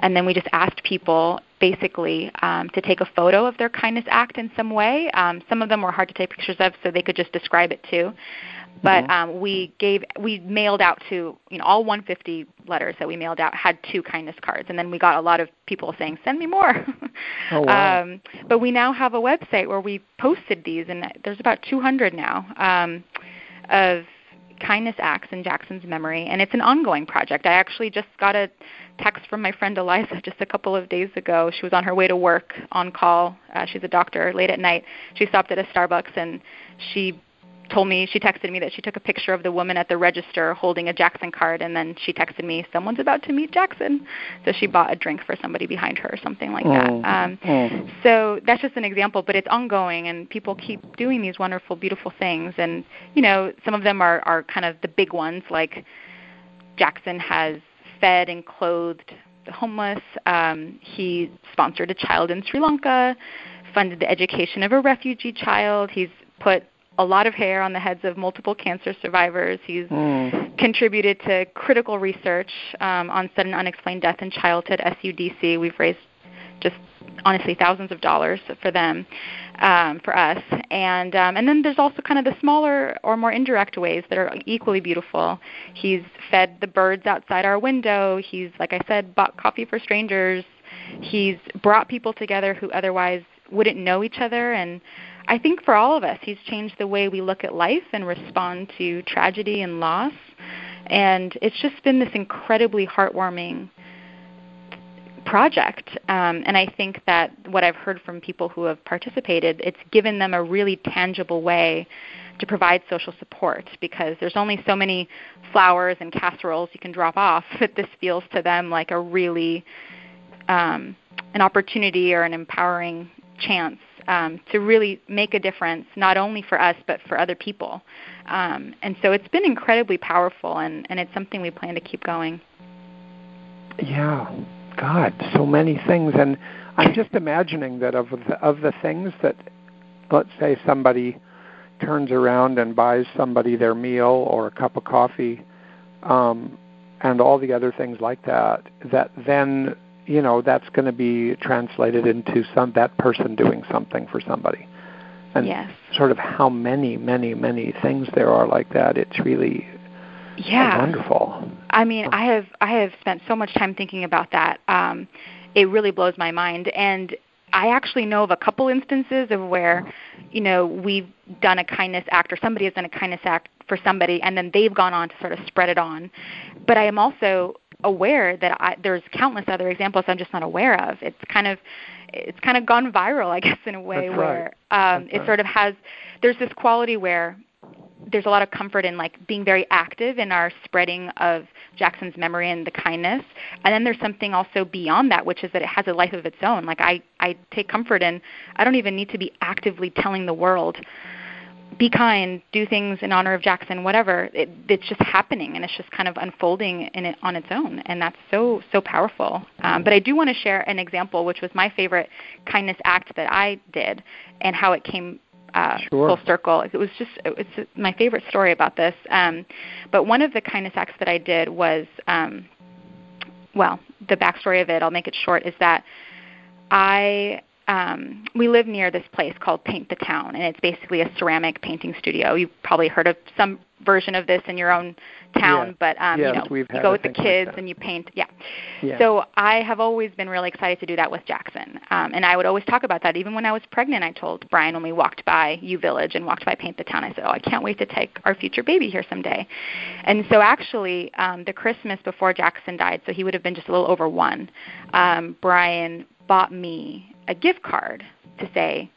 And then we just asked people basically um, to take a photo of their kindness act in some way. Um, some of them were hard to take pictures of, so they could just describe it too. But mm-hmm. um, we gave we mailed out to you know all 150 letters that we mailed out had two kindness cards, and then we got a lot of people saying send me more. oh, wow. um, but we now have a website where we posted these, and there's about 200 now. Um, of kindness acts in Jackson's memory, and it's an ongoing project. I actually just got a text from my friend Eliza just a couple of days ago. She was on her way to work on call. Uh, she's a doctor late at night. She stopped at a Starbucks and she told me she texted me that she took a picture of the woman at the register holding a Jackson card and then she texted me someone's about to meet Jackson so she bought a drink for somebody behind her or something like that mm. um mm. so that's just an example but it's ongoing and people keep doing these wonderful beautiful things and you know some of them are are kind of the big ones like Jackson has fed and clothed the homeless um he sponsored a child in Sri Lanka funded the education of a refugee child he's put a lot of hair on the heads of multiple cancer survivors. He's mm. contributed to critical research um, on sudden unexplained death in childhood, SUDC. We've raised just honestly thousands of dollars for them, um, for us. And um, and then there's also kind of the smaller or more indirect ways that are equally beautiful. He's fed the birds outside our window. He's, like I said, bought coffee for strangers. He's brought people together who otherwise wouldn't know each other and I think for all of us, he's changed the way we look at life and respond to tragedy and loss. And it's just been this incredibly heartwarming project. Um, and I think that what I've heard from people who have participated, it's given them a really tangible way to provide social support because there's only so many flowers and casseroles you can drop off. But this feels to them like a really um, an opportunity or an empowering chance um, to really make a difference, not only for us but for other people. Um, and so it's been incredibly powerful, and, and it's something we plan to keep going. Yeah, God, so many things, and I'm just imagining that of the, of the things that, let's say, somebody turns around and buys somebody their meal or a cup of coffee, um, and all the other things like that, that then you know that's going to be translated into some that person doing something for somebody. And yes. sort of how many many many things there are like that it's really yeah. wonderful. I mean i have i have spent so much time thinking about that. Um it really blows my mind. And I actually know of a couple instances of where, you know, we've done a kindness act or somebody has done a kindness act for somebody and then they've gone on to sort of spread it on. But I am also aware that I, there's countless other examples I'm just not aware of. It's kind of it's kind of gone viral, I guess, in a way That's where right. um, it right. sort of has there's this quality where there's a lot of comfort in like being very active in our spreading of Jackson's memory and the kindness. And then there's something also beyond that, which is that it has a life of its own. Like I, I take comfort in I don't even need to be actively telling the world be kind, do things in honor of Jackson, whatever. It, it's just happening, and it's just kind of unfolding in it on its own, and that's so so powerful. Um, but I do want to share an example, which was my favorite kindness act that I did, and how it came uh, sure. full circle. It was just it's my favorite story about this. Um, but one of the kindness acts that I did was, um, well, the backstory of it. I'll make it short. Is that I um, we live near this place called Paint the Town, and it's basically a ceramic painting studio. You've probably heard of some version of this in your own town, yeah. but um, yes, you know, you go with the kids like and you paint. Yeah. yeah. So I have always been really excited to do that with Jackson, um, and I would always talk about that. Even when I was pregnant, I told Brian when we walked by U Village and walked by Paint the Town, I said, "Oh, I can't wait to take our future baby here someday." And so actually, um, the Christmas before Jackson died, so he would have been just a little over one. Um, Brian bought me a gift card to say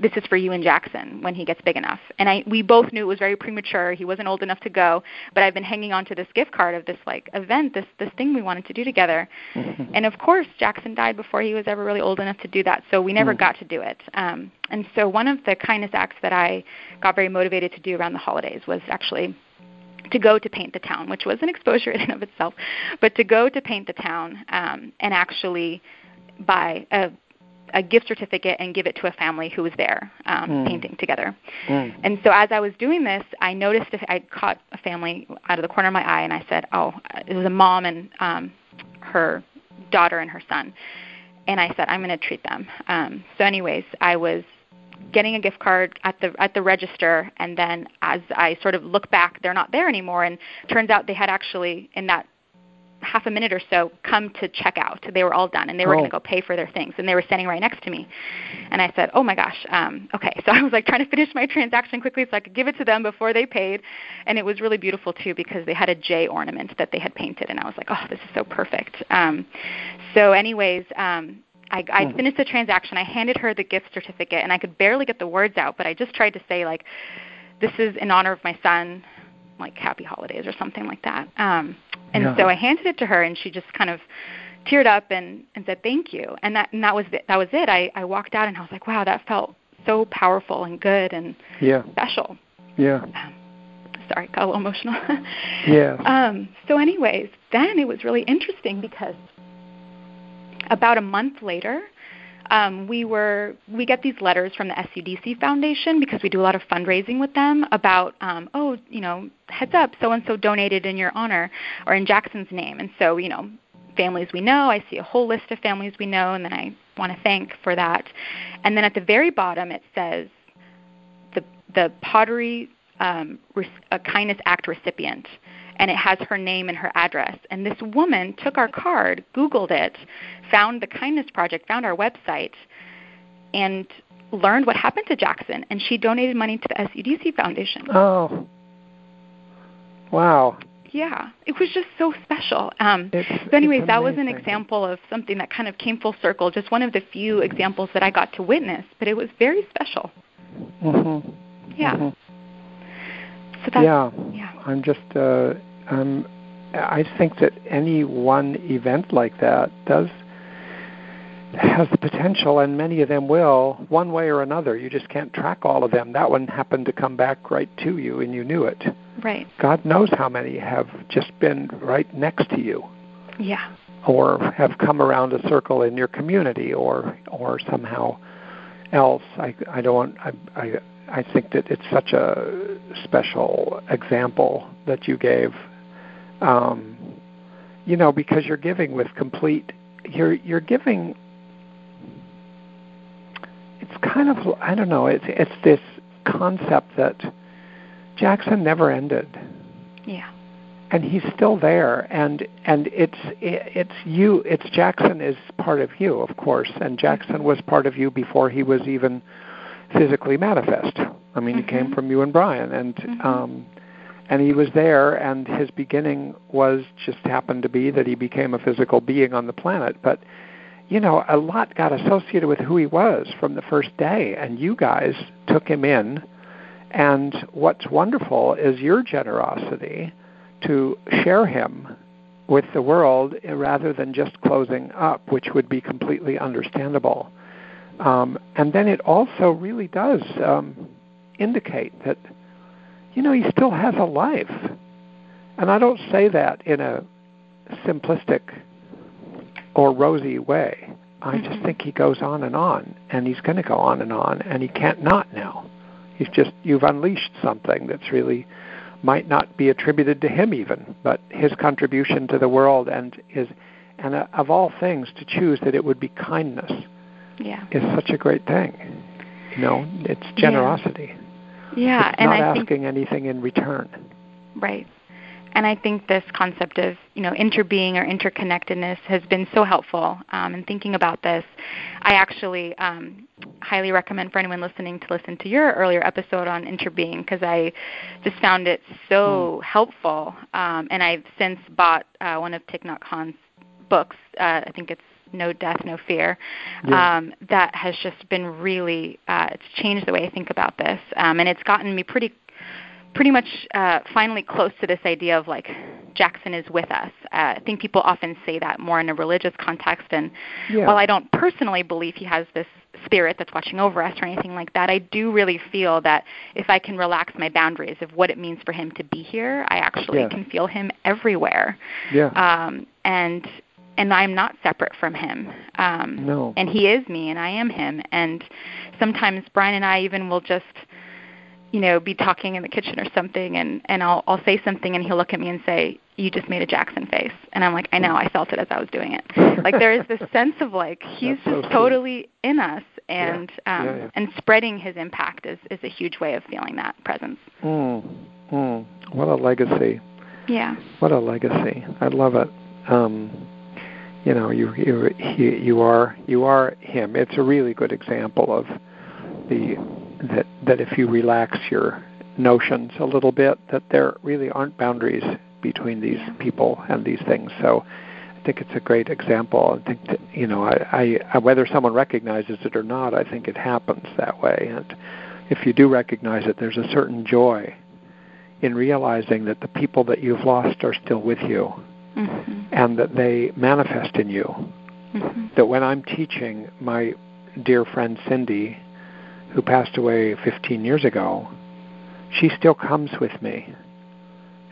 this is for you and Jackson when he gets big enough. And I we both knew it was very premature. He wasn't old enough to go, but I've been hanging on to this gift card of this like event, this this thing we wanted to do together. And of course, Jackson died before he was ever really old enough to do that, so we never Mm. got to do it. Um, and so one of the kindness acts that I got very motivated to do around the holidays was actually to go to paint the town, which was an exposure in and of itself, but to go to paint the town um, and actually buy a a gift certificate and give it to a family who was there um, Mm. painting together. Mm. And so as I was doing this, I noticed if I caught a family out of the corner of my eye, and I said, "Oh, it was a mom and um, her daughter and her son." And I said, "I'm going to treat them." Um, so, anyways, I was getting a gift card at the at the register, and then as I sort of look back, they're not there anymore. And turns out they had actually in that half a minute or so come to check out. They were all done and they were Oh. going to go pay for their things and they were standing right next to me. And I said, "Oh my gosh, um okay." So I was like trying to finish my transaction quickly so I could give it to them before they paid. And it was really beautiful too because they had a J ornament that they had painted and I was like, "Oh, this is so perfect." Um so anyways, um I, I Hmm. finished the transaction. I handed her the gift certificate, and I could barely get the words out, but I just tried to say like, "This is in honor of my son, like Happy Holidays" or something like that. Um, and Yeah. so I handed it to her, and she just kind of teared up and, and said thank you. And that and that was it. That was it. I, I walked out, and I was like, "Wow, that felt so powerful and good and Yeah. special." Yeah. Sorry, got a little emotional. Yes. Um, so, anyways, then it was really interesting because about a month later, um, we were we get these letters from the SUDC Foundation because we do a lot of fundraising with them about um, oh you know heads up so and so donated in your honor or in Jackson's name. And so you know families we know I see a whole list of families we know and then I want to thank for that. And then at the very bottom it says the the pottery um, a kindness act recipient and it has her name and her address. And this woman took our card, Googled it, found the Kindness Project, found our website, and learned what happened to Jackson. And she donated money to the SUDC Foundation. Oh. Wow. Yeah, it was just so special. Um, It's, so, anyways, that was an example of something that kind of came full circle. Just one of the few examples that I got to witness, but it was very special. Mm-hmm. Yeah. Mhm. So that's yeah. yeah. I'm just uh, um, I think that any one event like that does has the potential, and many of them will, one way or another. You just can't track all of them. That one happened to come back right to you, and you knew it. right. God knows how many have just been right next to you, Yeah. or have come around a circle in your community, or or somehow else. I I don't I I I think that it's such a special example that you gave. Um, you know, because you're giving with complete. You're you're giving. It's kind of I don't know. It's it's this concept that Jackson never ended Yeah. and he's still there and and it's it's you it's Jackson is part of you of course and Jackson was part of you before he was even physically manifest I mean he came from you and Brian and Mhm. um and he was there and his beginning was just happened to be that he became a physical being on the planet but you know a lot got associated with who he was from the first day and you guys took him in And what's wonderful is your generosity to share him with the world rather than just closing up, which would be completely understandable. Um, and then it also really does um, indicate that, you know, he still has a life. And I don't say that in a simplistic or rosy way. I just mm-hmm. think he goes on and on, and he's going to go on and on, and he can't not now. He's just, you've unleashed something that's really might not be attributed to him even, but his contribution to the world and his, and uh, of all things, to choose that it would be kindness yeah. is such a great thing. You know, it's generosity. Yeah, yeah. It's and not I asking think, anything in return. Right. And I think this concept of you know interbeing or interconnectedness has been so helpful. Um, in thinking about this, I actually um, highly recommend for anyone listening to listen to your earlier episode on interbeing because I just found it so mm. helpful. Um, and I've since bought uh, one of Thich Nhat Hanh's books. Uh, I think it's no death, no fear. Yeah. Um, that has just been really uh, it's changed the way I think about this, um, and it's gotten me pretty pretty much uh, finally close to this idea of like Jackson is with us. Uh, I think people often say that more in a religious context, and yeah. while I don't personally believe he has this spirit that's watching over us or anything like that, I do really feel that if I can relax my boundaries of what it means for him to be here, I actually yeah. can feel him everywhere. Yeah. Um, and and I'm not separate from him. Um, no. And he is me, and I am him. And sometimes Brian and I even will just you know, be talking in the kitchen or something and and I'll I'll say something and he'll look at me and say, "You just made a Jackson face." And I'm like, "I know, I felt it as I was doing it." like there is this sense of like he's That's just so totally in us and yeah. um yeah, yeah. and spreading his impact is is a huge way of feeling that presence. Mm. Mm. What a legacy. Yeah. What a legacy. I love it. Um you know, you you he, you are you are him. It's a really good example of the that that if you relax your notions a little bit, that there really aren't boundaries between these people and these things. So I think it's a great example. I think that, you know, I, I whether someone recognizes it or not, I think it happens that way. And if you do recognize it, there's a certain joy in realizing that the people that you've lost are still with you, mm-hmm. and that they manifest in you. Mm-hmm. That when I'm teaching my dear friend Cindy who passed away 15 years ago, she still comes with me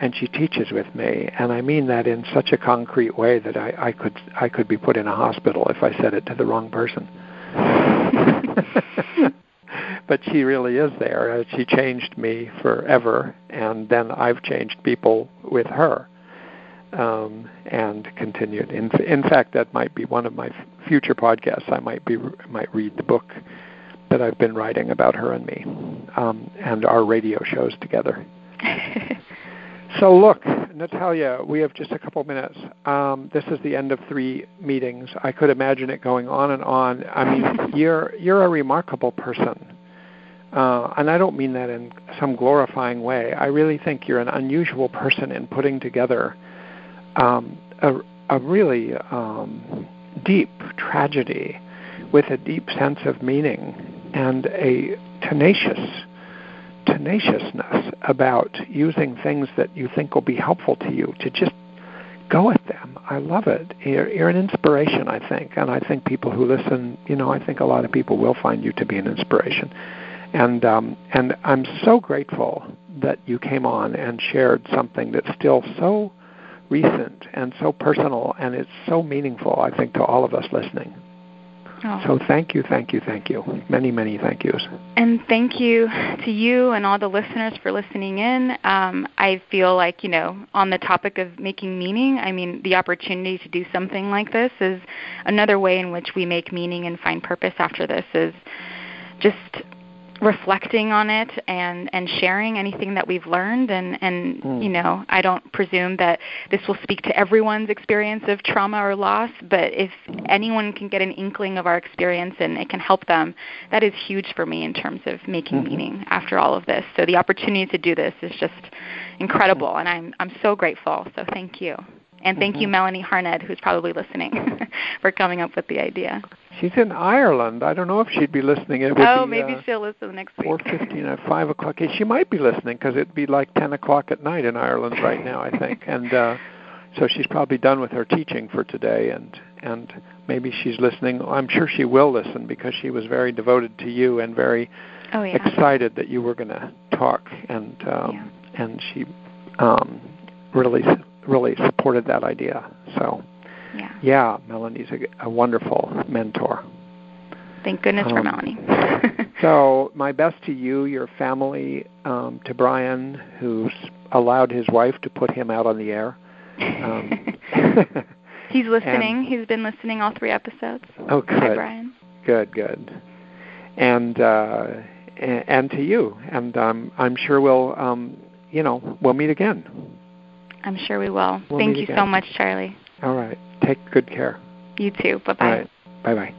and she teaches with me and i mean that in such a concrete way that i, I could i could be put in a hospital if i said it to the wrong person but she really is there she changed me forever and then i've changed people with her um, and continued in, in fact that might be one of my future podcasts i might be might read the book that I've been writing about her and me, um, and our radio shows together. so look, Natalia, we have just a couple minutes. Um, this is the end of three meetings. I could imagine it going on and on. I mean, you're you're a remarkable person, uh, and I don't mean that in some glorifying way. I really think you're an unusual person in putting together um, a, a really um, deep tragedy with a deep sense of meaning and a tenacious tenaciousness about using things that you think will be helpful to you to just go at them. I love it. You're, you're an inspiration, I think, and I think people who listen, you know, I think a lot of people will find you to be an inspiration. And um, and I'm so grateful that you came on and shared something that's still so recent and so personal, and it's so meaningful, I think, to all of us listening. Oh. So thank you, thank you, thank you. Many, many thank yous. And thank you to you and all the listeners for listening in. Um, I feel like, you know, on the topic of making meaning, I mean, the opportunity to do something like this is another way in which we make meaning and find purpose after this is just reflecting on it and and sharing anything that we've learned. And and mm. you know I don't presume that this will speak to everyone's experience of trauma or loss but if anyone can get an inkling of our experience and it can help them that is huge for me in terms of making mm-hmm. meaning after all of this. So the opportunity to do this is just incredible and I'm I'm so grateful. So thank you And thank Mm-hmm. you, Melanie Harned, who's probably listening, for coming up with the idea. She's in Ireland. I don't know if she'd be listening. It would oh, be, maybe uh, she'll listen next week. Four fifteen at five o'clock. She might be listening because it'd be like ten o'clock at night in Ireland right now, I think. And uh, so she's probably done with her teaching for today, and and maybe she's listening. I'm sure she will listen because she was very devoted to you and very oh, yeah. excited that you were going to talk, and um, Yeah. and she um, really really supported that idea. So yeah. yeah, Melanie's a, a wonderful mentor. Thank goodness for Um, Melanie. So my best to you, your family, um, to Brian, who's allowed his wife to put him out on the air. Um, He's listening. He's been listening all three episodes. oh, Hi, good, Brian. good, good. And uh, and to you, and um, I'm sure we'll, um, you know, we'll meet again. I'm sure we will. We'll Thank you so much, Charlie. All right. Take good care. You too. Bye bye. Right. Bye bye.